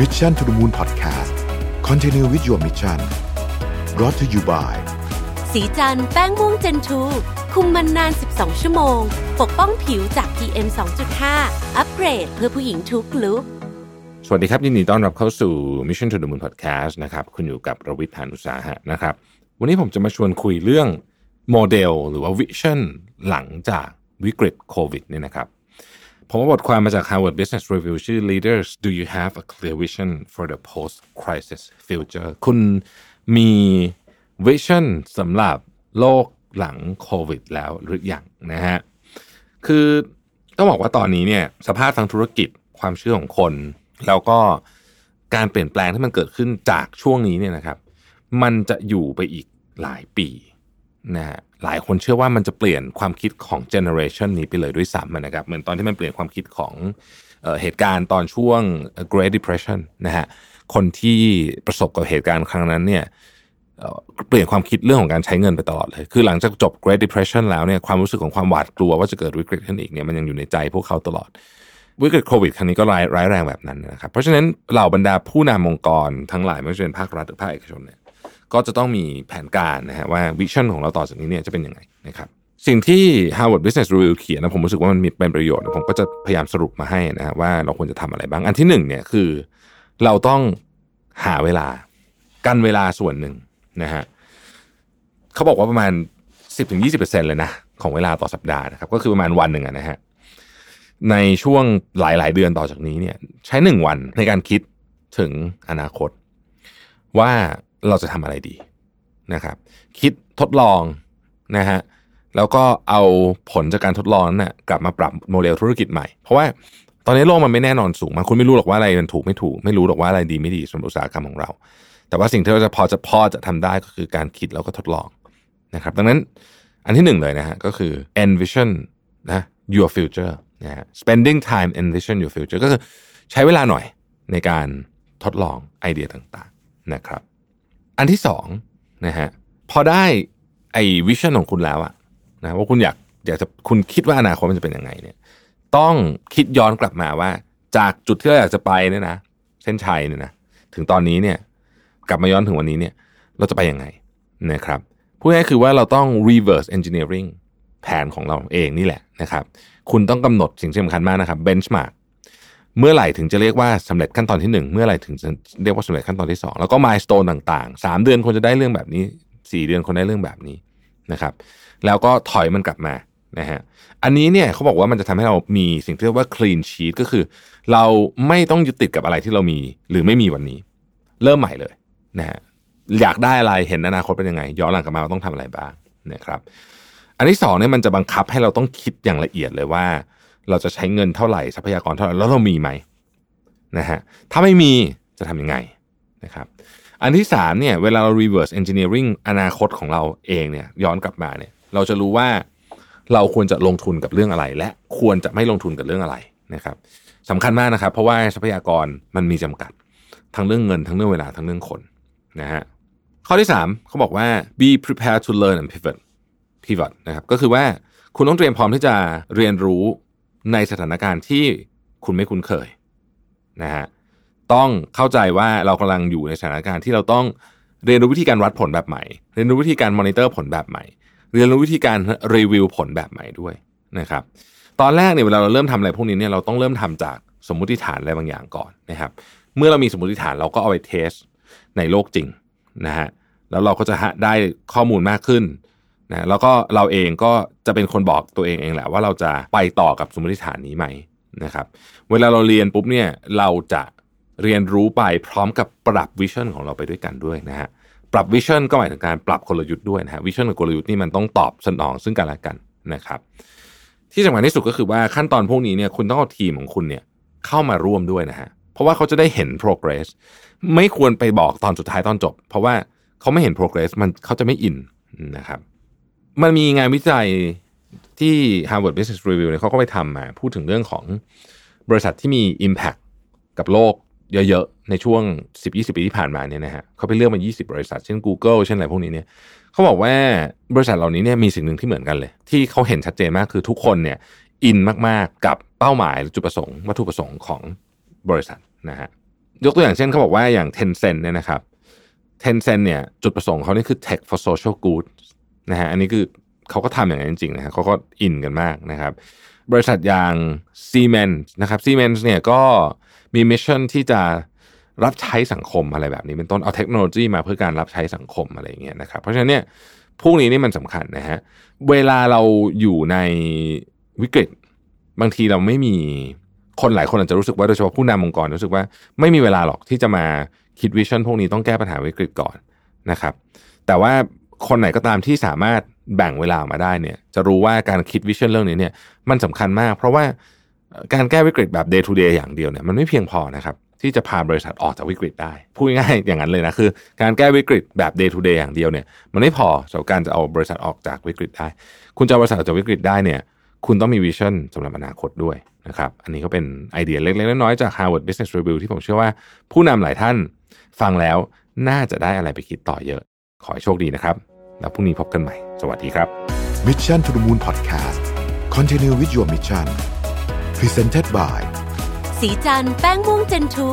Mission to the Moon Podcast Continue with your mission brought to you by สีจันแป้งม่วงเจนทูคุมมันนาน 12 ชั่วโมง ปกป้องผิวจาก PM 2.5 อัปเกรดเพื่อผู้หญิงทุกลุกสวัสดีครับ ยินดีต้อนรับเข้าสู่ Mission to the Moon Podcast นะครับ คุณอยู่กับระวิทยานุสาหะนะครับ วันนี้ผมจะมาชวนคุยเรื่องโมเดลหรือว่าวิชั่นหลังจากวิกฤตโควิดเนี่ยนะครับ ผมว่าบทความมาจาก Harvard Business Review ชื่อ Leaders Do you have a clear vision for the post crisis future คุณมี vision สำหรับโลกหลังโควิดแล้วหรือยังนะฮะ คือต้องบอกว่าตอนนี้เนี่ยสภาพทางธุรกิจความเชื่อของคน แล้วก็การเปลี่ยนแปลงที่มันเกิดขึ้นจากช่วงนี้เนี่ยนะครับ มันจะอยู่ไปอีกหลายปีนะฮะ หลายคนเชื่อว่ามันจะเปลี่ยนความคิดของ generation นี้ไปเลยด้วยซ้ำนะครับ เหมือนตอนที่มันเปลี่ยนความคิดของเออเหตุการณ์ตอนช่วง Great Depression นะฮะคนที่ประสบกับเหตุการณ์ครั้งนั้นเนี่ยเอ่อเปลี่ยนความคิดเรื่องของการใช้เงินไปตลอดเลย คือหลังจากจบ Great Depression แล้วเนี่ยความรู้สึกของความหวาดกลัวว่าจะเกิดวิกฤตขึ้นอีกเนี่ยมันยังอยู่ในใจพวกเขาตลอด วิกฤตโควิดครั้งนี้ก็ร้ายร้ายแรงแบบนั้นนะครับ เพราะฉะนั้นเหล่าบรรดาผู้นำองค์กรทั้งหลายไม่ว่าจะเป็นภาครัฐหรือภาคเอกชนเนี่ย ก็จะต้องมีแผนการนะฮะว่าวิชั่นของเราต่อจากนี้เนี่ยจะเป็นยังไงนะครับสิ่งที่ Harvard Business Review เขียนนะผมรู้สึกว่ามันมีเป็นประโยชน์ผมก็จะพยายามสรุปมาให้นะฮะว่าเราควรจะทำอะไรบ้าง อันที่หนึ่งเนี่ยคือเราต้องหาเวลา กันเวลาส่วนหนึ่งนะฮะเขาบอกว่าประมาณ 10-20%ถึงเลยนะ ของเวลาต่อสัปดาห์นะครับ ก็คือประมาณวันหนึ่งนะฮะในช่วงหลายๆ เดือนต่อจากนี้เนี่ย ใช้หนึ่งวันในการคิดถึงอนาคต ว่า เราจะทำอะไรดีนะครับ คิดทดลองนะฮะแล้วก็เอาผลจากการทดลองนั้นนะกลับมาปรับโมเดลธุรกิจใหม่ เพราะว่าตอนนี้โลกมันไม่แน่นอนสูงมากคุณไม่รู้หรอกว่าอะไรมันถูกไม่ถูก ไม่รู้หรอกว่าอะไรดีไม่ดีสำหรับอุตสาหกรรมของเรา แต่ว่าสิ่งที่เราจะพอจะพอจะทำได้ก็คือการคิดแล้วก็ทดลองนะครับ ดังนั้นอันที่หนึ่งเลยนะฮะก็คือ envision นะ your future นะฮะ spending time envision your future ก็คือใช้เวลาหน่อยในการทดลองไอเดียต่างๆนะครับ อันที่สองนะฮะพอได้ไอ้วิชั่นของคุณแล้วอะนะว่าคุณอยากอยากจะคุณคิดว่าอนาคตมันจะเป็นยังไงเนี่ย ต้องคิดย้อนกลับมาว่า จากจุดที่เราอยากจะไปเนี่ยนะเส้นชัยเนี่ยนะถึงตอนนี้เนี่ย กลับมาย้อนถึงวันนี้เนี่ย เราจะไปยังไงนะครับพูดง่ายคือว่าเราต้อง reverse engineering แผนของเราเองนี่แหละนะครับ คุณต้องกำหนดสิ่งที่สำคัญมากนะครับ benchmark เมื่อไหร่ถึงจะเรียกว่าสำเร็จขั้นตอนที่หนึ่งเมื่อไหร่ถึงจะเรียกว่าสำเร็จขั้นตอนที่สองแล้วก็ milestone ต่างๆสามเดือนคนจะได้เรื่องแบบนี้สี่เดือนคนได้เรื่องแบบนี้นะครับ แล้วก็ถอยมันกลับมานะฮะอันนี้เนี่ยเขาบอกว่ามันจะทำให้เรามีสิ่งที่เรียกว่า clean sheet ก็คือ เราไม่ต้องยึดติดกับอะไรที่เรามีหรือไม่มีวันนี้ เริ่มใหม่เลยนะฮะอยากได้อะไรเห็นอนาคตเป็นยังไง ย้อนหลังกลับมาเราต้องทำอะไรบ้างนะครับ อันที่สองเนี่ยมันจะบังคับให้เราต้องคิดอย่างละเอียดเลยว่า เราจะใช้เงินเท่าไหร่ทรัพยากรเท่าไหร่แล้วเรามีไหมนะฮะถ้าไม่มีจะทำยังไงนะครับอันที่สามเนี่ยเวลาเรา reverse engineering อนาคตของเราเองเนี่ยย้อนกลับมาเนี่ยเราจะรู้ว่าเราควรจะลงทุนกับเรื่องอะไร และควรจะไม่ลงทุนกับเรื่องอะไรนะครับสำคัญมากนะครับ เพราะว่าทรัพยากรมันมีจำกัด ทั้งเรื่องเงินทั้งเรื่องเวลาทั้งเรื่องคนนะฮะข้อที่ 3เขาบอกว่า be prepared to learn and pivot pivot นะครับก็คือว่าคุณต้องเตรียมพร้อมที่จะเรียนรู้ ในสถานการณ์ที่คุณไม่คุ้นเคยนะฮะต้องเข้าใจว่าเรากำลังอยู่ในสถานการณ์ที่เราต้องเรียนรู้วิธีการวัดผลแบบใหม่ เรียนรู้วิธีการมอนิเตอร์ผลแบบใหม่ เรียนรู้วิธีการรีวิวผลแบบใหม่ด้วยนะครับ ตอนแรกเนี่ยเวลาเราเริ่มทำอะไรพวกนี้เนี่ยเราต้องเริ่มทำจากสมมุติฐานอะไรบางอย่างก่อนนะครับ เมื่อเรามีสมมติฐานเราก็เอาไป test ในโลกจริงนะฮะแล้วเราก็จะได้ข้อมูลมากขึ้น นะแล้วก็เราเองก็จะเป็นคนบอกตัวเองเองแหละว่าเราจะไปต่อกับสมมติฐานนี้ไหมนะครับ เวลาเราเรียนปุ๊บเนี่ยเราจะเรียนรู้ไปพร้อมกับปรับ vision ของเราไปด้วยกันด้วยนะฮะปรับ vision ก็หมายถึงการปรับกลยุทธ์ด้วยนะฮะ vision กับกลยุทธ์นี่มันต้องตอบสนองซึ่งกันและกันนะครับ ที่สำคัญที่สุดก็คือว่าขั้นตอนพวกนี้เนี่ยคุณต้องเอาทีมของคุณเนี่ยเข้ามาร่วมด้วยนะฮะเพราะว่าเขาจะได้เห็น progress ไม่ควรไปบอกตอนสุดท้ายตอนจบ เพราะว่าเขาไม่เห็น progress มันเขาจะไม่อินนะครับ มันมีงานวิจัยที่ Harvard Business Review เนี่ยเขาก็ไปทำมา พูดถึงเรื่องของบริษัทที่มี Impact กับโลกเยอะๆ ในช่วง 10-20 ปีที่ผ่านมาเนี่ยนะฮะเขาไปเลือกมา 20 บริษัท เช่น Google เช่นอะไรพวกนี้เนี่ยเขาบอกว่าบริษัทเหล่านี้เนี่ยมีสิ่งหนึ่งที่เหมือนกันเลย ที่เขาเห็นชัดเจนมากคือทุกคนเนี่ยอินมากๆกับเป้าหมายหรือจุดประสงค์ วัตถุประสงค์ของบริษัทนะฮะยกตัวอย่างเช่นเขาบอกว่าอย่าง Tencent เนี่ยนะครับ Tencent เนี่ยจุดประสงค์เขานี่คือ tech for social good นะฮะอันนี้คือเขาก็ทำอย่างนั้นจริงๆนะฮะเขาก็อินกันมากนะครับ บริษัทอย่าง Siemens นะครับ Siemens เนี่ยก็มี mission ที่จะรับใช้สังคมอะไรแบบนี้ เป็นต้นเอาเทคโนโลยีมาเพื่อการรับใช้สังคมอะไรอย่างเงี้ยนะครับเพราะฉะนั้นเนี่ยพวกนี้นี่มันสำคัญนะฮะเวลาเราอยู่ในวิกฤตบางทีเราไม่มีคนหลายคนอาจจะรู้สึกว่าโดยเฉพาะผู้นำองค์กรรู้สึกว่าไม่มีเวลาหรอกที่จะมาคิดวิชั่นพวกนี้ต้องแก้ปัญหาวิกฤตก่อนนะครับ แต่ว่า คนไหนก็ตามที่สามารถแบ่งเวลามาได้เนี่ย จะรู้ว่าการคิดวิชั่นเรื่องนี้เนี่ยมันสำคัญมาก เพราะว่าการแก้วิกฤตแบบ day to day อย่างเดียวเนี่ยมันไม่เพียงพอนะครับที่จะพาบริษัทออกจากวิกฤตได้ พูดง่ายอย่างนั้นเลยนะคือ การแก้วิกฤตแบบ day to day อย่างเดียวเนี่ย มันไม่พอสำหรับการจะเอาบริษัทออกจากวิกฤตได้ คุณจะบริษัทออกจากวิกฤตได้เนี่ย คุณต้องมีวิชั่นสำหรับอนาคตด้วยนะครับ อันนี้ก็เป็นไอเดียเล็กๆน้อยๆจาก Harvard Business Review ที่ผมเชื่อว่าผู้นำหลายท่านฟังแล้วน่าจะได้อะไรไปคิดต่อเยอะ ขอให้โชคดีนะครับ แล้วพรุ่งนี้พบกันใหม่ สวัสดีครับ Mission to the Moon Podcast Continue with your mission Presented by สีจันแป้งม่วงเจนทู